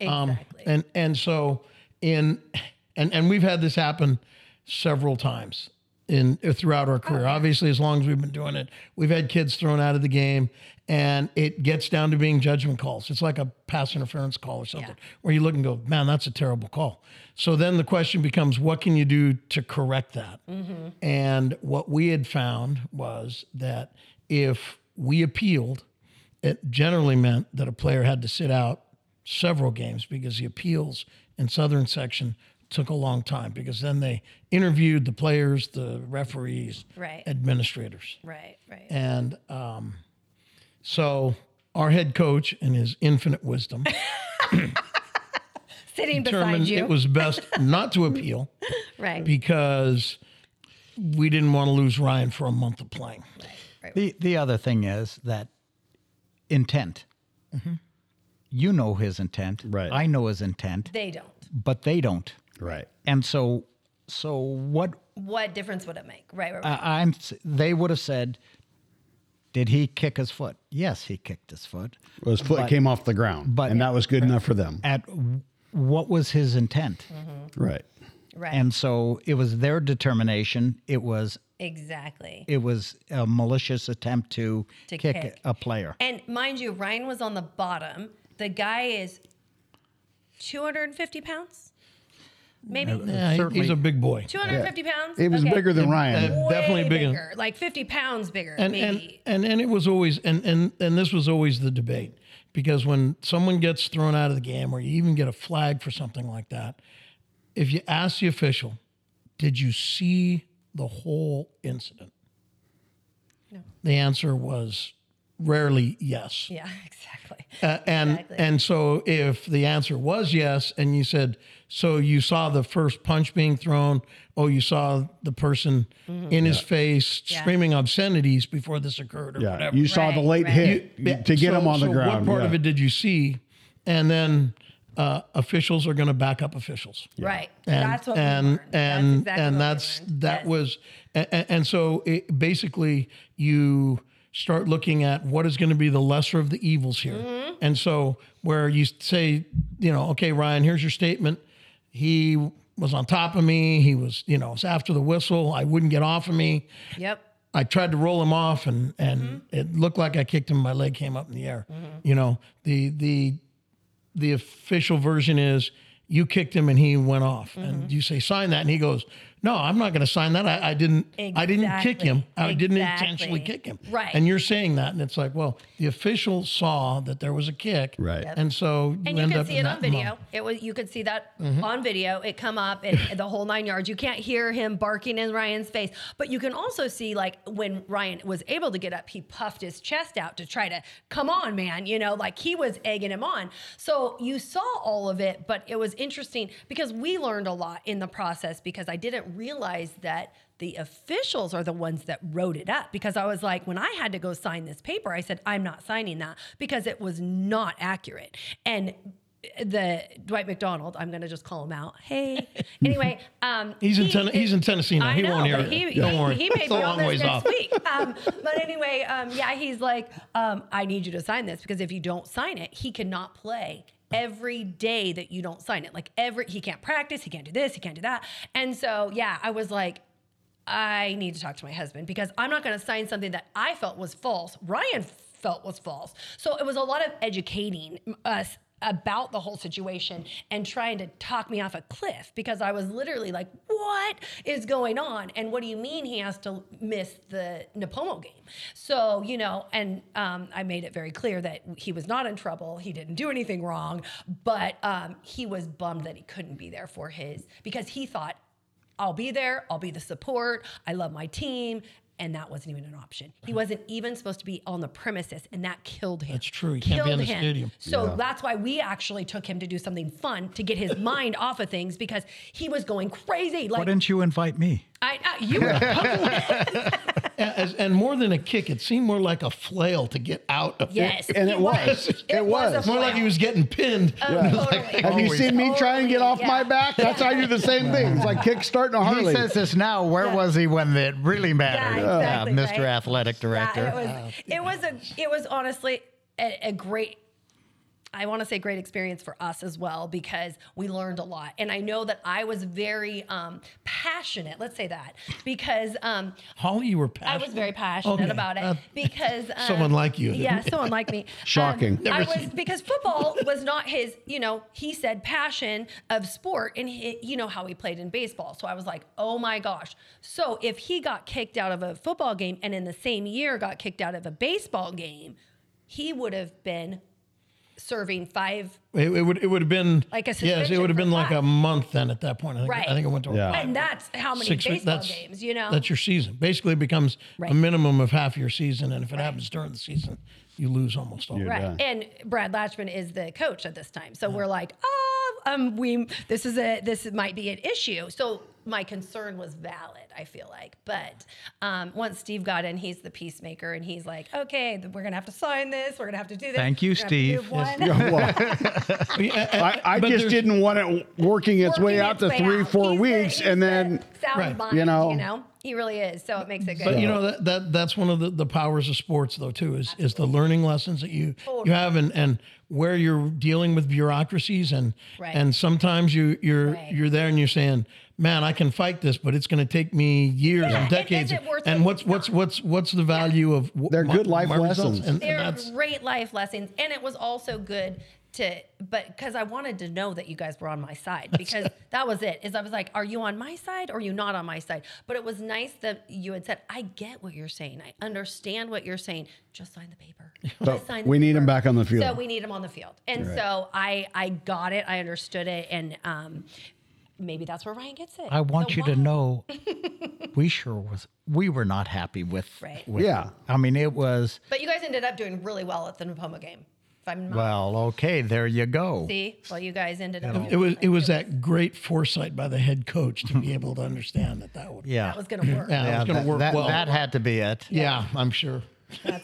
Um, exactly. And and so in and and we've had this happen several times in throughout our career. Obviously, as long as we've been doing it, we've had kids thrown out of the game, and it gets down to being judgment calls. It's like a pass interference call or something, where you look and go, "Man, that's a terrible call." So then the question becomes, what can you do to correct that? Mm-hmm. And what we had found was that if we appealed, it generally meant that a player had to sit out several games because the appeals in Southern section took a long time because then they interviewed the players, the referees, Right. administrators. right, right. And um, so our head coach, in his infinite wisdom, <laughs> Sitting beside determined you. it was best not to appeal <laughs> right. because we didn't want to lose Ryan for a month of playing. Right, right. The the other thing is that intent. You know his intent. Right. I know his intent, they don't. but they don't. Right. And so so what What difference would it make? Right, right, right. I, I'm they would have said did he kick his foot? Yes, he kicked his foot. Well, his foot But- came off the ground, but- and that was good enough for them. At what was his intent? Mm-hmm. Right. right. And so it was their determination. It was exactly. it was a malicious attempt to, To kick, kick. a player. And mind you, Ryan was on the bottom. The guy is 250 pounds, maybe Yeah, he- he's a big boy. 250 pounds. It was Okay. bigger than Ryan. Uh, Way definitely bigger. bigger, like 50 pounds bigger, and, maybe. and and and it was always and and and this was always the debate because when someone gets thrown out of the game or you even get a flag for something like that, if you ask the official, did you see the whole incident? No. The answer was rarely yes. Yeah, <laughs> exactly. Uh, and Exactly. and so if the answer was yes, and you said, so you saw the first punch being thrown, oh, you saw the person in his face Mm-hmm. Yeah. screaming obscenities before this occurred, or Yeah, whatever. you saw the late right. hit Yeah, to get so- him on the so ground. What part yeah. of it did you see? And then uh, officials are going to back up officials. Right. And, that's what and we and that's exactly and that's that Yes. was and, and so it, basically you start looking at what is going to be the lesser of the evils here. Mm-hmm. And so where you say, you know, okay, Ryan, here's your statement. He was on top of me. He was, you know, it was after the whistle. I wouldn't get off of me. Yep. I tried to roll him off, and and Mm-hmm. it looked like I kicked him. My leg came up in the air. You know, the the the official version is you kicked him and he went off, Mm-hmm. and you say sign that, and he goes, no, I'm not going to sign that. I, I didn't. I didn't kick him. I didn't intentionally kick him. Right. And you're saying that, and it's like, well, the official saw that there was a kick. Right. And so you And you can up see it on video. moment. It was you could see that Mm-hmm. on video. It come up and the whole nine yards. You can't hear him barking in Ryan's face, but you can also see like when Ryan was able to get up, he puffed his chest out to try to come on, man. You know, like he was egging him on. So you saw all of it, but it was interesting because we learned a lot in the process because I didn't realize that the officials are the ones that wrote it up because I was like, when I had to go sign this paper, I said, I'm not signing that because it was not accurate. And the Dwight McDonald, I'm going to just call him out. Hey, <laughs> anyway, um, He's in he- Ten- he's in Tennessee now. He won't hear it. He, Don't he, worry. he may It's be a on long this ways next off. week. <laughs> Um, but anyway, um, yeah, he's like, um, I need you to sign this because if you don't sign it, he cannot play every day that you don't sign it. Like every, he can't practice, he can't do this, he can't do that. And so, yeah, I was like, I need to talk to my husband because I'm not going to sign something that I felt was false. Ryan felt was false. So it was a lot of educating us about the whole situation and trying to talk me off a cliff because I was literally like, what is going on? And what do you mean he has to miss the Nipomo game? So, you know, and um, I made it very clear that he was not in trouble. He didn't do anything wrong, but um, he was bummed that he couldn't be there for his because he thought I'll be there. I'll be the support. I love my team. And that wasn't even an option. He wasn't even supposed to be on the premises, and that killed him. That's true. He can't be in Killed the him. stadium. So that's why we actually took him to do something fun to get his mind <laughs> off of things because he was going crazy. Why Like didn't you invite me? I, I you were <laughs> As, and more than a kick, it seemed more like a flail to get out of yes, And it was. It was. a It's more like he flail. was getting pinned. Oh, <laughs> totally. Have you seen me try and get off my back? That's how I do the same <laughs> thing. It's like kick starting a Harley. He says this now. Where was he when it really mattered? Yeah, exactly, Mr. right? Athletic Director. Yeah, it was. It was a. It was honestly a, a great. I want to say great experience for us as well because we learned a lot, and I know that I was very um, passionate. Let's say that because um, Holly, you were passionate. I was very passionate Okay. about it Uh, because <laughs> um, someone like you. Yeah, someone like me. <laughs> Shocking. Um, I was because football was not his. You know, he said passion of sport, and he, you know how he played in baseball. So I was like, oh my gosh. So if he got kicked out of a football game, and in the same year got kicked out of a baseball game, he would have been serving five It, it would it would have been Like a yes, it would have been for like a month then at that point. I think, Right. I think it went to Yeah. five. and that's how many Six baseball that's, games, you know. That's your season. Basically, it becomes Right. a minimum of half your season, and if it happens during the season, you lose almost all. Right. done. And Brad Latchman is the coach at this time. So we're like, oh, um, we this is a this might be an issue. So my concern was valid, I feel like. But um, once Steve got in, he's the peacemaker and he's like, okay, we're gonna have to sign this, we're gonna have to do this. Thank you, we're gonna have to Steve. move. <laughs> Yeah, well, <laughs> I, I just didn't want it working its way out its to way three, out. four He's weeks, he's and then sound Right. mind, You know. you know, he really is. So it makes it good. But you know that, that that's one of the, the powers of sports though too is is the learning lessons that you you have and, and where you're dealing with bureaucracies and Right. and sometimes you you're Right. you're there and you're saying man I can fight this but it's going to take me years Yeah, and and decades is worth and what's what's what's what's the value of wh- They're my- good life lessons. and, and They're that's great life lessons, and it was also good to but because I wanted to know that you guys were on my side <laughs> because that was it. Is I was like, are you on my side or are you not on my side? But it was nice that you had said, I get what you're saying. I understand what you're saying. Just sign the paper. <laughs> But Just sign the we need him back on the field. So we need him on the field. And so I I got it. I understood it. And um maybe that's where Ryan gets it. I want So you to know, <laughs> we sure was. We were not happy with. Right. with- Yeah. I mean, it was. But you guys ended up doing really well at the Nipomo game. If I'm not Well, okay, there you go. see, well, you guys ended up. It was it was that great foresight by the head coach to be able to understand that that would Yeah. that was going to work. yeah, it was going that, to work that, well. that had to be it. yeah, I'm sure.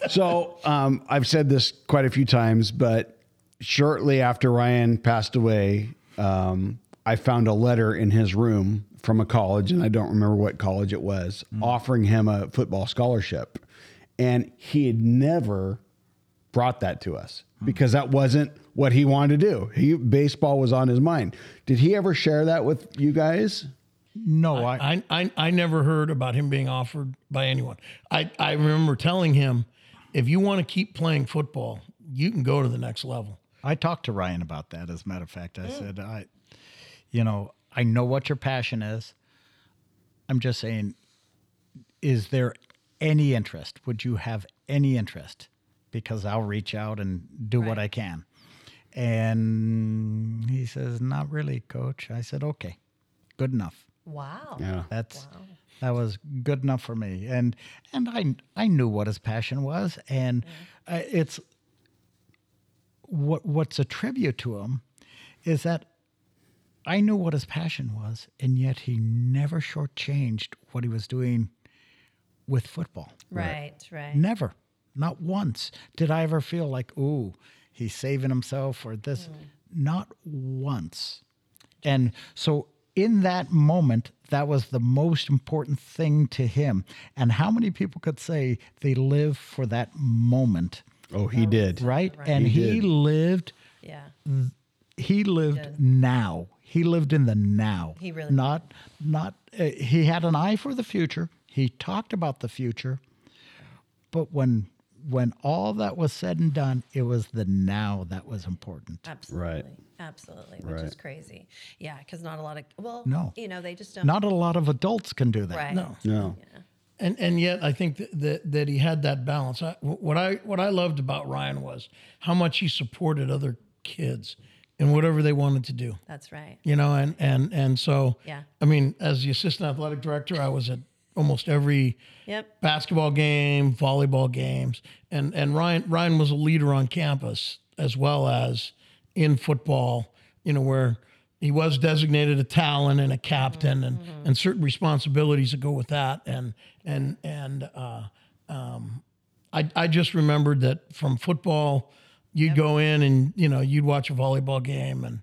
So um, I've said this quite a few times, but shortly after Ryan passed away, um, I found a letter in his room from a college, and I don't remember what college it was, offering him a football scholarship. And he had never brought that to us hmm. because that wasn't what he wanted to do. He baseball was on his mind. Did he ever share that with you guys? No, I, I, I I never heard about him being offered by anyone. I, I remember telling him, if you want to keep playing football, you can go to the next level. I talked to Ryan about that. As a matter of fact, I said, I, you know, I know what your passion is. I'm just saying, is there any interest? Would you have any interest? Because I'll reach out and do what I can. And he says, not really, coach. I said, okay, good enough. Wow. Yeah. That's that was good enough for me, and and I I knew what his passion was, and uh, it's what what's a tribute to him is that I knew what his passion was, and yet he never shortchanged what he was doing with football. Right, right. Never, not once did I ever feel like, ooh, he's saving himself or this. Not once. And so in that moment, that was the most important thing to him. And how many people could say they live for that moment, Oh, he did. right? And He he, lived Yeah. he lived now. He lived in the now. He really not not. Uh, he had an eye for the future. He talked about the future, but when when all that was said and done, it was the now that was important. Absolutely. Absolutely. Which is crazy. Yeah. Because not a lot of, well, No. you know, they just don't. Not a lot of adults can do that. right. No. No. and and yet I think that that, that he had that balance. I, what I what I loved about Ryan was how much he supported other kids in whatever they wanted to do. That's right. You know, and and and so Yeah. I mean, as the assistant athletic director, I was at almost every Yep. basketball game, volleyball games, and and Ryan Ryan was a leader on campus as well as in football. You know where he was designated a talent and a captain and and certain responsibilities that go with that. And and and uh, um, I I just remembered that from football, you'd go in and you know you'd watch a volleyball game and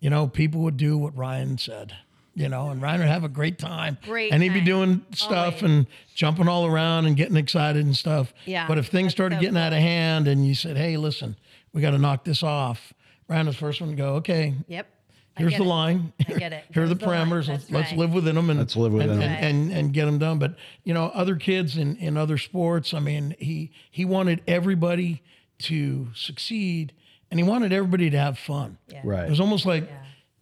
you know people would do what Ryan said. You know, and Ryan would have a great time. Great And he'd be doing stuff Always. and jumping all around and getting excited and stuff. Yeah, But if things started so getting out of hand and you said, hey, listen, we got to knock this off, Ryan was the first one to go, okay, Yep. Here's the it. line. I get it. <laughs> Here are the the parameters. Let's, let's live within them and Let's live within and, 'em. and, and, and get them done. But you know, other kids in, in other sports, I mean, he he wanted everybody to succeed and he wanted everybody to have fun. Yeah. Right. It was almost like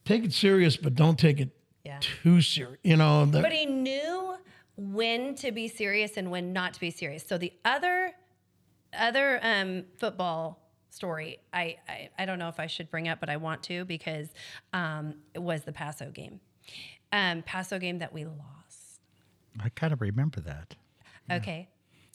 take it serious, but don't take it Yeah. too serious. You know, the, But he knew when to be serious and when not to be serious. So the other other um, football story, I, I I don't know if I should bring up, but I want to because um, it was the Paso game, um, Paso game that we lost. I kind of remember that. Okay,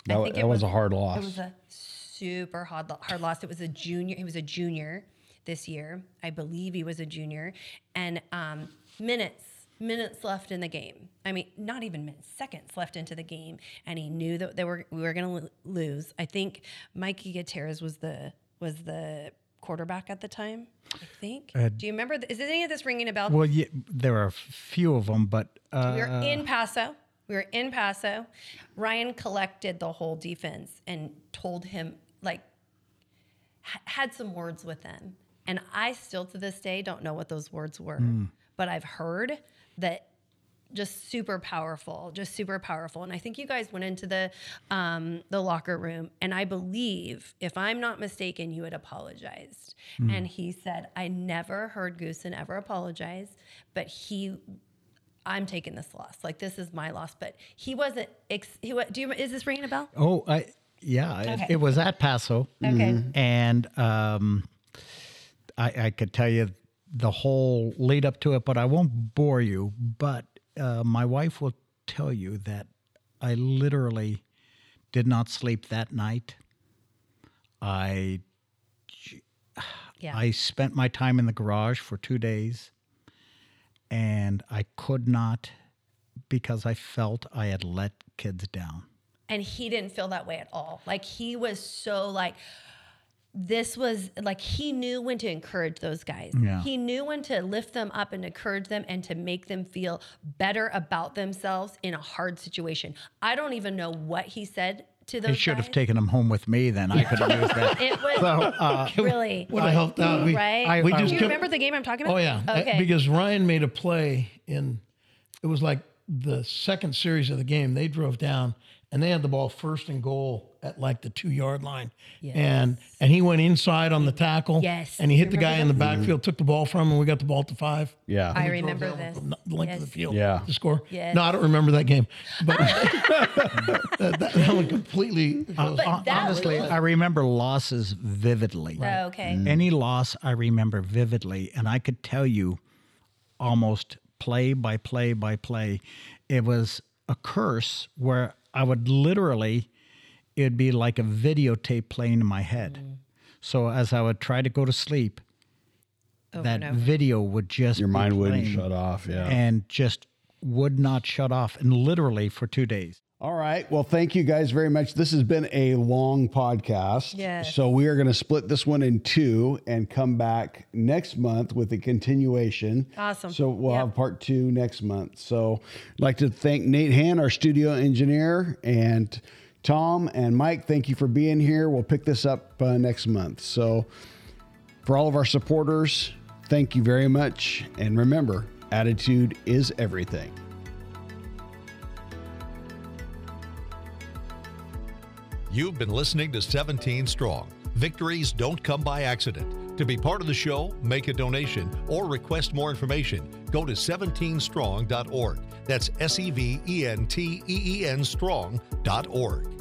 That, wa- that was, a hard loss. It was a super hard hard loss. It was a junior. He was a junior this year. I believe he was a junior, and um, minutes minutes left in the game. I mean, not even minutes, seconds left into the game, and he knew that they were we were going to lose. I think Mikey Gutierrez was the was the quarterback at the time. I think. Do you remember? th- Is any of this ringing a bell? Well, yeah, there are a few of them, but uh, we were in Paso. We were in Paso. Ryan collected the whole defense and told him, like, ha- had some words with them. And I still to this day don't know what those words were, but I've heard that just super powerful, just super powerful. And I think you guys went into the um, the locker room, and I believe, if I'm not mistaken, you had apologized. Mm. And he said, "I never heard Goosen ever apologize, but he." I'm taking this loss. Like this is my loss, but he wasn't. Ex- he do you is this ringing a bell? Oh, I yeah. Okay. It, it, was at Paso. Okay. Mm-hmm. And um, I, I could tell you the whole lead up to it, but I won't bore you. But uh, my wife will tell you that I literally did not sleep that night. I yeah. I spent my time in the garage for two days, and I could not because I felt I had let kids down. And he didn't feel that way at all. Like he was so like this was like he knew when to encourage those guys. Yeah. He knew when to lift them up and encourage them and to make them feel better about themselves in a hard situation. I don't even know what he said to those. He should guys. have taken them home with me. Then I could have used that. <laughs> It was so, uh, <laughs> really would have helped out. We, right? I, we just Do you remember the game I'm talking about? Oh yeah, okay. Because Ryan made a play in. It was like the second series of the game. They drove down and they had the ball first and goal at like the two yard line. Yes. And and he went inside on the tackle. Yes. And he hit the guy in the backfield, took the ball from him, and we got the ball to five. Yeah. I remember this. The length yes. of the field. Yeah. To score. Yes. No, I don't remember that game. But <laughs> that, that, that, one completely goes, uh, honestly, I remember losses vividly. Right. Oh, okay. Mm. Any loss I remember vividly, and I could tell you almost play by play by play. It was a curse where I would literally, it'd be like a videotape playing in my head. Mm. So as I would try to go to sleep, over that video would just your mind wouldn't shut off, yeah, and just would not shut off, and literally for two days. All right. Well, thank you guys very much. This has been a long podcast. Yes. So we are going to split this one in two and come back next month with a continuation. Awesome. So we'll yep. have part two next month. So I'd like to thank Nate Han, our studio engineer, and Tom and Mike. Thank you for being here. We'll pick this up uh, next month. So for all of our supporters, thank you very much. And remember, attitude is everything. You've been listening to 17 Strong. Victories don't come by accident. To be part of the show, make a donation, or request more information, go to 17strong.org. That's S E V E N T E E N strong.org.